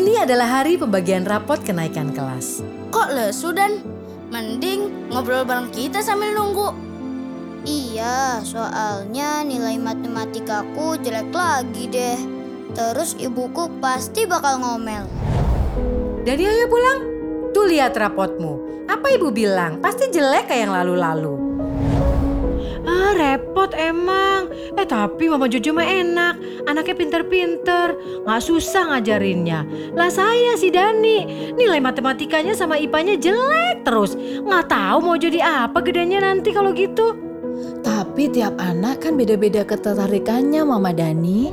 ini adalah hari pembagian rapot kenaikan kelas. Kok lesu dan mending ngobrol bareng kita sambil nunggu. Iya, soalnya nilai matematikaku jelek lagi deh. Terus ibuku pasti bakal ngomel. Dani ayo pulang. Tuh lihat rapotmu. Apa ibu bilang? Pasti jelek kayak yang lalu-lalu. Ah repot emang. Eh tapi Mama Jojo mah enak. Anaknya pinter-pinter. Nggak susah ngajarinnya. Lah saya si Dani. Nilai matematikanya sama IPA-nya jelek terus. Nggak tahu mau jadi apa gedenya nanti kalau gitu. Tapi tiap anak kan beda-beda ketertarikannya Mama Dani.